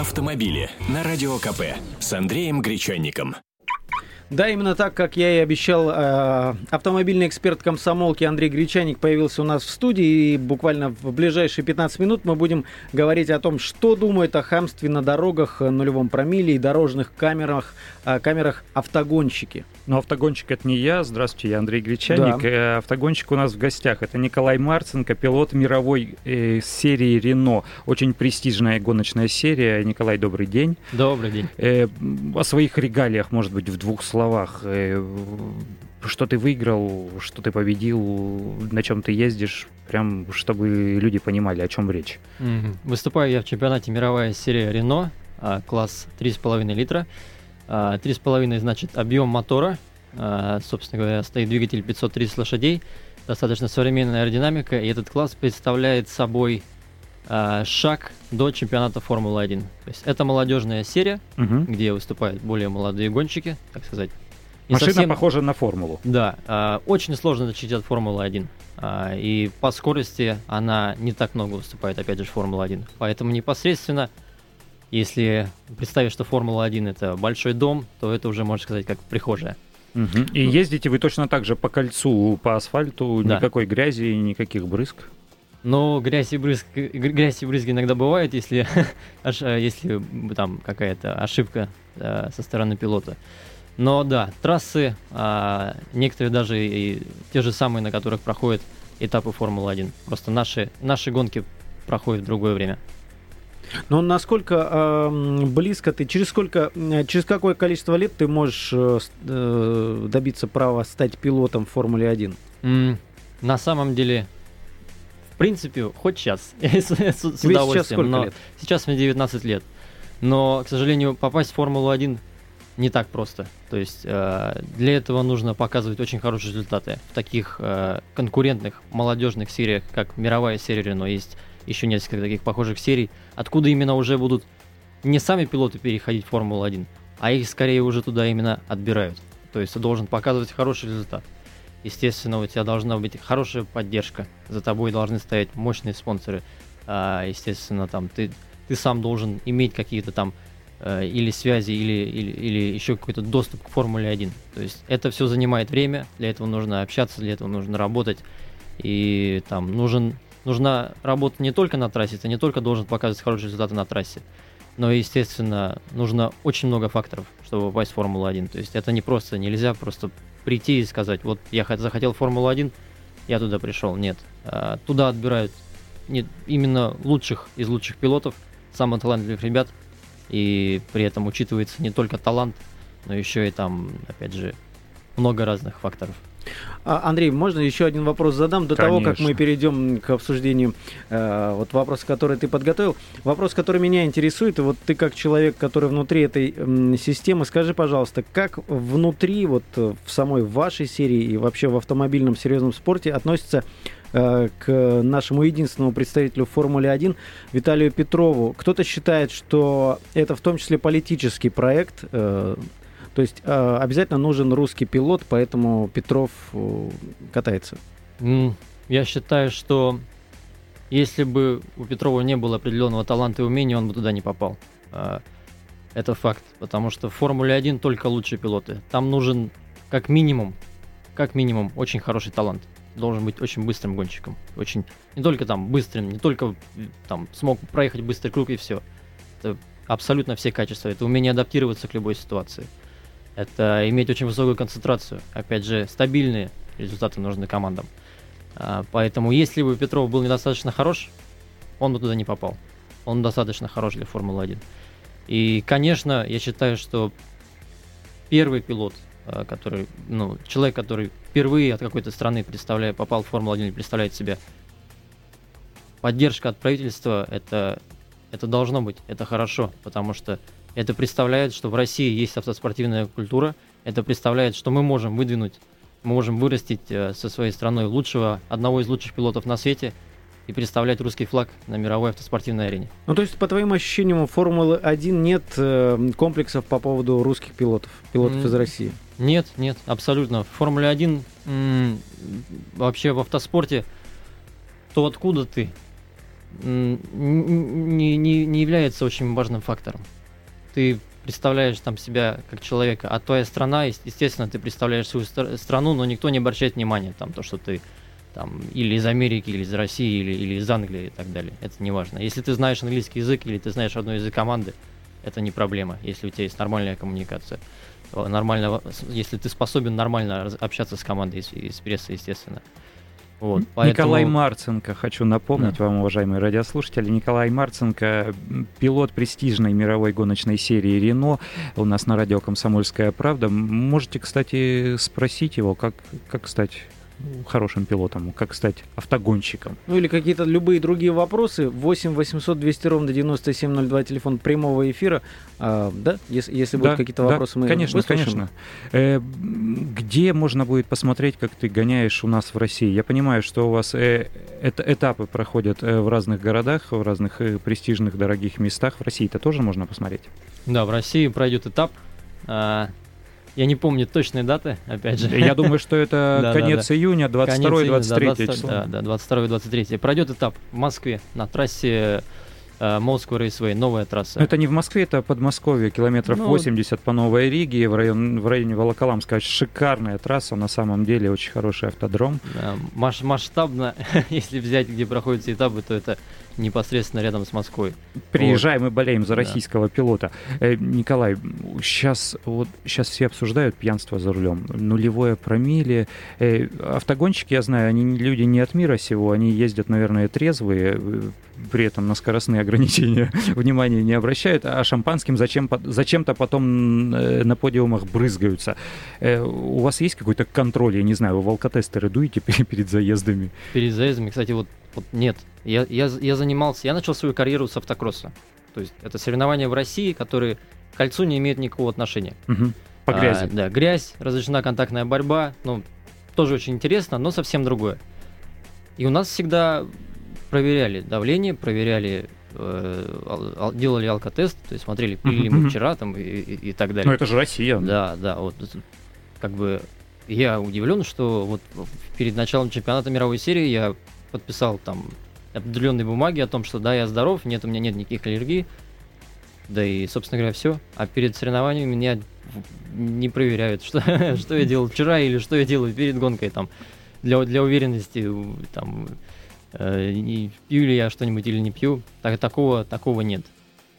автомобили на Радио КП с Андреем Гречанником. Да, именно так, как я и обещал, э, автомобильный эксперт комсомолки Андрей Гречаник появился у нас в студии, и буквально в ближайшие 15 минут мы будем говорить о том, что думают о хамстве на дорогах, нулевом промиле и дорожных камерах, э, камерах автогонщики. Но автогонщик это не я. Здравствуйте, я Андрей Гречаник. Да. Э, автогонщик у нас в гостях. Это Николай Марценко, пилот мировой э, серии Рено. Очень престижная гоночная серия. Николай, добрый день. Добрый день. Э, о своих регалиях, может быть, в двух словах. Э, что ты выиграл, что ты победил, на чем ты ездишь, прям чтобы люди понимали, о чем речь. Выступаю я в чемпионате мировая серия Рено, а, класс 3,5 литра. 3,5 а, значит объем мотора, а, собственно говоря, стоит двигатель 530 лошадей, достаточно современная аэродинамика, и этот класс представляет собой а, шаг до чемпионата Формулы-1. То есть это молодежная серия, угу. где выступают более молодые гонщики, так сказать. И Машина совсем... похожа на формулу. Да, очень сложно отличить от Формулы-1. И по скорости она не так много выступает, опять же, Формула-1. Поэтому непосредственно если представить, что Формула-1 это большой дом, то это уже, можно сказать, как прихожая. Угу. И ездите вы точно так же по кольцу, по асфальту, да. никакой грязи, никаких брызг? Ну, грязь и брызг, грязь и брызги иногда бывают, если, если там какая-то ошибка э, со стороны пилота. Но да, трассы, а, некоторые даже и те же самые, на которых проходят этапы Формулы-1. Просто наши, наши гонки проходят в другое время. Но насколько э, близко ты, через сколько, через какое количество лет ты можешь э, э добиться права стать пилотом в Формуле 1? Mm, на самом деле, принципе, хоть сейчас, с, с удовольствием. Сейчас сколько но лет? Сейчас мне 19 лет. Но, к сожалению, попасть в Формулу 1 не так просто. То есть э, для этого нужно показывать очень хорошие результаты. В таких э, конкурентных молодежных сериях, как мировая серия Рено, есть еще несколько таких похожих серий, откуда именно уже будут не сами пилоты переходить в Формулу-1, а их скорее уже туда именно отбирают. То есть ты должен показывать хороший результат. Естественно, у тебя должна быть хорошая поддержка. За тобой должны стоять мощные спонсоры. А, естественно, там ты, ты сам должен иметь какие-то там э, или связи, или, или, или еще какой-то доступ к Формуле 1. То есть это все занимает время, для этого нужно общаться, для этого нужно работать. И там нужен нужна работа не только на трассе, ты не только должен показывать хорошие результаты на трассе, но, естественно, нужно очень много факторов, чтобы попасть в Формулу-1. То есть это не просто, нельзя просто прийти и сказать, вот я захотел Формулу-1, я туда пришел. Нет. А, туда отбирают не, именно лучших из лучших пилотов, самых талантливых ребят, и при этом учитывается не только талант, но еще и там, опять же, много разных факторов. А, Андрей, можно еще один вопрос задам до Конечно. того, как мы перейдем к обсуждению э, вот вопрос, который ты подготовил. Вопрос, который меня интересует, и вот ты как человек, который внутри этой э, системы, скажи, пожалуйста, как внутри вот в самой вашей серии и вообще в автомобильном серьезном спорте относится э, к нашему единственному представителю Формулы 1 Виталию Петрову. Кто-то считает, что это в том числе политический проект, э, то есть э, обязательно нужен русский пилот, поэтому Петров э, катается. Я считаю, что если бы у Петрова не было определенного таланта и умения, он бы туда не попал. А, это факт, потому что в Формуле 1 только лучшие пилоты. Там нужен как минимум, как минимум, очень хороший талант. Должен быть очень быстрым гонщиком. Очень, не только там быстрым, не только там смог проехать быстрый круг и все. Это абсолютно все качества. Это умение адаптироваться к любой ситуации это иметь очень высокую концентрацию. Опять же, стабильные результаты нужны командам. А, поэтому, если бы Петров был недостаточно хорош, он бы туда не попал. Он достаточно хорош для Формулы-1. И, конечно, я считаю, что первый пилот, а, который, ну, человек, который впервые от какой-то страны представляет, попал в Формулу-1 и представляет себя, поддержка от правительства, это, это должно быть, это хорошо, потому что это представляет, что в России есть автоспортивная культура. Это представляет, что мы можем выдвинуть, мы можем вырастить э, со своей страной лучшего, одного из лучших пилотов на свете и представлять русский флаг на мировой автоспортивной арене. Ну, то есть, по твоим ощущениям, у Формулы-1 нет э, комплексов по поводу русских пилотов, пилотов mm. из России? Нет, нет, абсолютно. В Формуле 1 м- вообще в автоспорте то откуда ты, не, не не является очень важным фактором. Ты представляешь там себя как человека, а твоя страна, естественно, ты представляешь свою страну, но никто не обращает внимания там то, что ты там или из Америки, или из России, или, или из Англии и так далее. Это не важно. Если ты знаешь английский язык или ты знаешь одну язык команды, это не проблема, если у тебя есть нормальная коммуникация. Нормально, если ты способен нормально общаться с командой из, из прессы, естественно. Вот, поэтому... Николай Марценко, хочу напомнить да. вам, уважаемые радиослушатели, Николай Марценко, пилот престижной мировой гоночной серии «Рено», у нас на радио «Комсомольская правда». Можете, кстати, спросить его, как, как стать хорошим пилотом, как стать автогонщиком. Ну или какие-то любые другие вопросы. 8 800 200 ровно 9702, телефон прямого эфира. А, да, если, если да, будут какие-то да, вопросы, мы Конечно, выслушаем. конечно. Э, где можно будет посмотреть, как ты гоняешь у нас в России? Я понимаю, что у вас э, это, этапы проходят э, в разных городах, в разных э, престижных, дорогих местах. В России это тоже можно посмотреть? Да, в России пройдет этап. Я не помню точные даты, опять же. Я думаю, что это конец июня, 22-23 число. Да, да, 22-23. Пройдет этап в Москве на трассе Москва Рейсвей, новая трасса. Это не в Москве, это Подмосковье, километров ну, 80 по Новой Риге, в, район, в районе Волоколамска. Шикарная трасса, на самом деле очень хороший автодром. Да, масштабно, если взять, где проходят все этапы, то это непосредственно рядом с Москвой. Приезжаем вот. и болеем за российского да. пилота. Э, Николай, сейчас вот сейчас все обсуждают пьянство за рулем, нулевое промилле. Э, автогонщики, я знаю, они люди не от мира сего, они ездят, наверное, трезвые, э, при этом на скоростные ограничения внимания не обращают, а шампанским зачем, зачем-то потом э, на подиумах брызгаются. Э, у вас есть какой-то контроль, я не знаю, вы волкотестеры дуете перед заездами? Перед заездами, кстати, вот, вот нет. Я, я, я занимался, я начал свою карьеру с автокросса. То есть это соревнования в России, которые к кольцу не имеют никакого отношения. Угу. По грязи. А, да, грязь, разрешена контактная борьба, ну, тоже очень интересно, но совсем другое. И у нас всегда проверяли давление, проверяли э, делали алкотест, то есть смотрели, пили ли мы вчера там и, и, и так далее. Ну это же Россия. Да, да, вот как бы я удивлен, что вот перед началом чемпионата мировой серии я подписал там определенные бумаги о том, что да, я здоров, нет, у меня нет никаких аллергий, да и, собственно говоря, все. А перед соревнованиями меня не проверяют, что, что я делал вчера или что я делаю перед гонкой там для, для уверенности там э, пью ли я что-нибудь или не пью, так, такого, такого нет.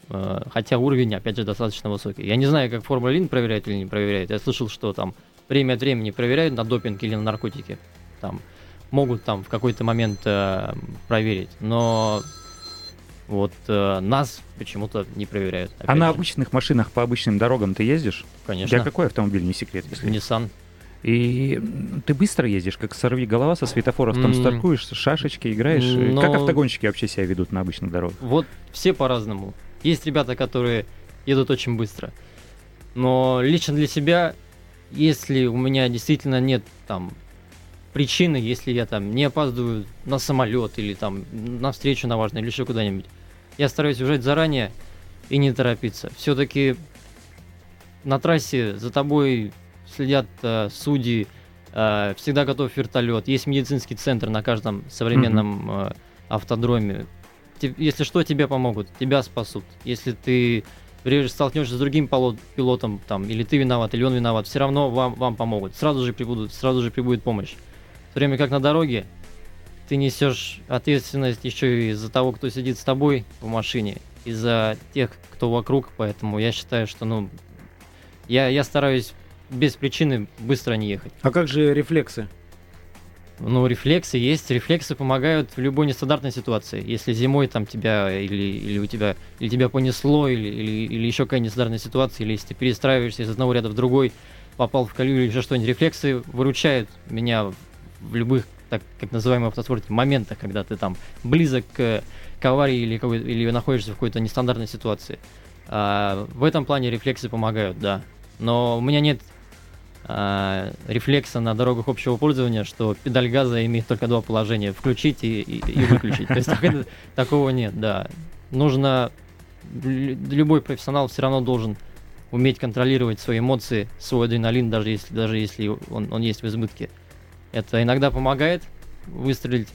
Э, хотя уровень, опять же, достаточно высокий. Я не знаю, как Формула-1 проверяет или не проверяет. Я слышал, что там время от времени проверяют на допинг или на наркотики. Там могут там в какой-то момент э, проверить. Но вот э, нас почему-то не проверяют. А на же. обычных машинах по обычным дорогам ты ездишь? Конечно. Я какой автомобиль, не секрет? Если... Nissan. И ты быстро ездишь, как сорви голова со светофоров, там стартуешь, шашечки играешь. Но... Как автогонщики вообще себя ведут на обычных дорогах? Вот все по-разному. Есть ребята, которые едут очень быстро. Но лично для себя, если у меня действительно нет там причины, если я там не опаздываю на самолет или там на встречу на важную или еще куда-нибудь, я стараюсь уезжать заранее и не торопиться. Все-таки на трассе за тобой следят э, судьи, э, всегда готов вертолет, есть медицинский центр на каждом современном э, автодроме. Те, если что, тебе помогут, тебя спасут. Если ты столкнешься с другим пилотом, там, или ты виноват, или он виноват, все равно вам, вам помогут. Сразу же прибудут, сразу же прибудет помощь. В то время как на дороге ты несешь ответственность еще и за того, кто сидит с тобой в машине, и за тех, кто вокруг, поэтому я считаю, что, ну, я, я стараюсь без причины быстро не ехать. А как же рефлексы? Ну, рефлексы есть. Рефлексы помогают в любой нестандартной ситуации. Если зимой там тебя или, или у тебя или тебя понесло, или, или, или еще какая-нибудь нестандартная ситуация, или если ты перестраиваешься из одного ряда в другой, попал в колею или еще что-нибудь, рефлексы выручают меня в любых, так как называемых автоспорте, моментах, когда ты там близок к, к аварии или, или находишься в какой-то нестандартной ситуации. А, в этом плане рефлексы помогают, да. Но у меня нет э, рефлекса на дорогах общего пользования, что педаль газа имеет только два положения: включить и, и, и выключить. То есть такого нет, да. Нужно любой профессионал все равно должен уметь контролировать свои эмоции, свой адреналин, даже если, даже если он, он есть в избытке. Это иногда помогает выстрелить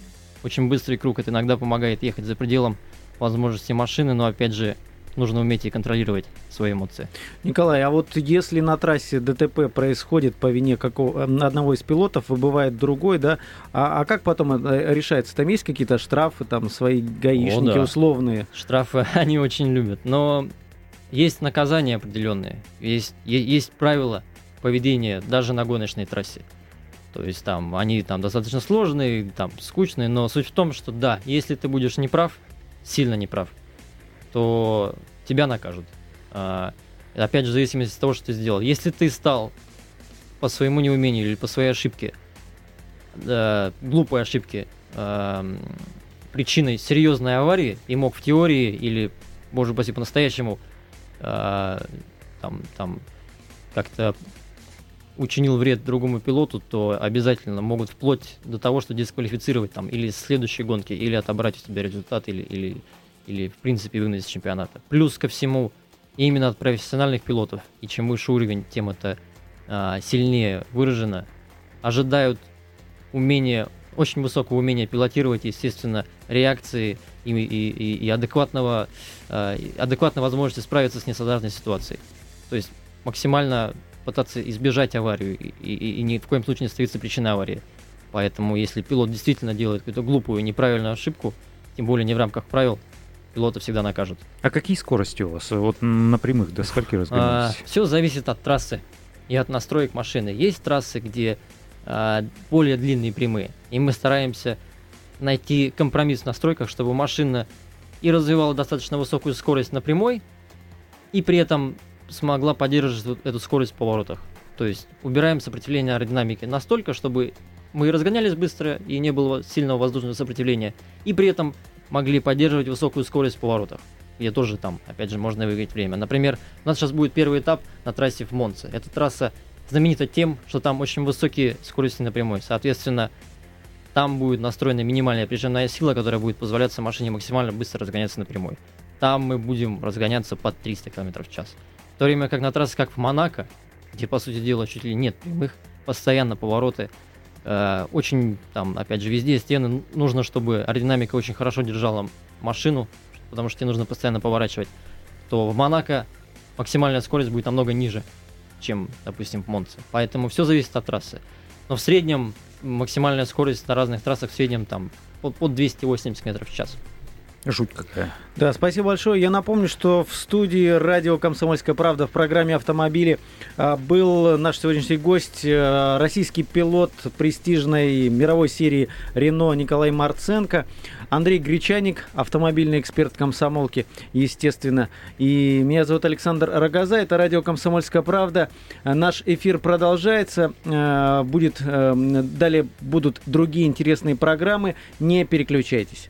очень быстрый круг, это иногда помогает ехать за пределом возможности машины, но опять же нужно уметь и контролировать свои эмоции. Николай, а вот если на трассе ДТП происходит по вине какого, одного из пилотов, выбывает другой, да, а, а как потом э, решается? Там есть какие-то штрафы, там свои гаишники О, да. условные? Штрафы они очень любят, но есть наказания определенные, есть, есть правила поведения даже на гоночной трассе. То есть там они там достаточно сложные, там скучные, но суть в том, что да, если ты будешь неправ, сильно неправ, то тебя накажут. А, опять же, в зависимости от того, что ты сделал. Если ты стал по своему неумению или по своей ошибке, глупой ошибке, э, причиной серьезной аварии и мог в теории или, боже упаси, по-настоящему э, там, там как-то учинил вред другому пилоту, то обязательно могут вплоть до того, что дисквалифицировать там или с следующей гонки, или отобрать у тебя результат, или, или или в принципе из чемпионата. Плюс ко всему, именно от профессиональных пилотов, и чем выше уровень, тем это а, сильнее выражено, ожидают умения, очень высокого умения пилотировать, естественно, реакции и, и, и адекватного, а, адекватной возможности справиться с нестандартной ситуацией. То есть максимально пытаться избежать аварию и, и, и ни в коем случае не становиться причиной аварии. Поэтому, если пилот действительно делает какую-то глупую, неправильную ошибку, тем более не в рамках правил, пилота всегда накажут. А какие скорости у вас? Вот на прямых до скольки разгоняетесь? А, все зависит от трассы и от настроек машины. Есть трассы, где а, более длинные прямые, и мы стараемся найти компромисс в настройках, чтобы машина и развивала достаточно высокую скорость на прямой, и при этом смогла поддерживать эту скорость в поворотах. То есть убираем сопротивление аэродинамики настолько, чтобы мы разгонялись быстро и не было сильного воздушного сопротивления, и при этом могли поддерживать высокую скорость в поворотах, где тоже там, опять же, можно выиграть время. Например, у нас сейчас будет первый этап на трассе в Монце. Эта трасса знаменита тем, что там очень высокие скорости на прямой. Соответственно, там будет настроена минимальная прижимная сила, которая будет позволять машине максимально быстро разгоняться на прямой. Там мы будем разгоняться под 300 км в час. В то время как на трассе, как в Монако, где, по сути дела, чуть ли нет прямых, постоянно повороты, очень, там, опять же, везде стены нужно, чтобы аэродинамика очень хорошо держала машину, потому что тебе нужно постоянно поворачивать. То в Монако максимальная скорость будет намного ниже, чем, допустим, в Монце. Поэтому все зависит от трассы. Но в среднем максимальная скорость на разных трассах в среднем там под, под 280 метров в час. Жуть какая. Да, спасибо большое. Я напомню, что в студии радио «Комсомольская правда» в программе «Автомобили» а, был наш сегодняшний гость, а, российский пилот престижной мировой серии «Рено» Николай Марценко, Андрей Гречаник, автомобильный эксперт комсомолки, естественно. И меня зовут Александр Рогоза, это радио «Комсомольская правда». Наш эфир продолжается, а, будет, далее будут другие интересные программы, не переключайтесь.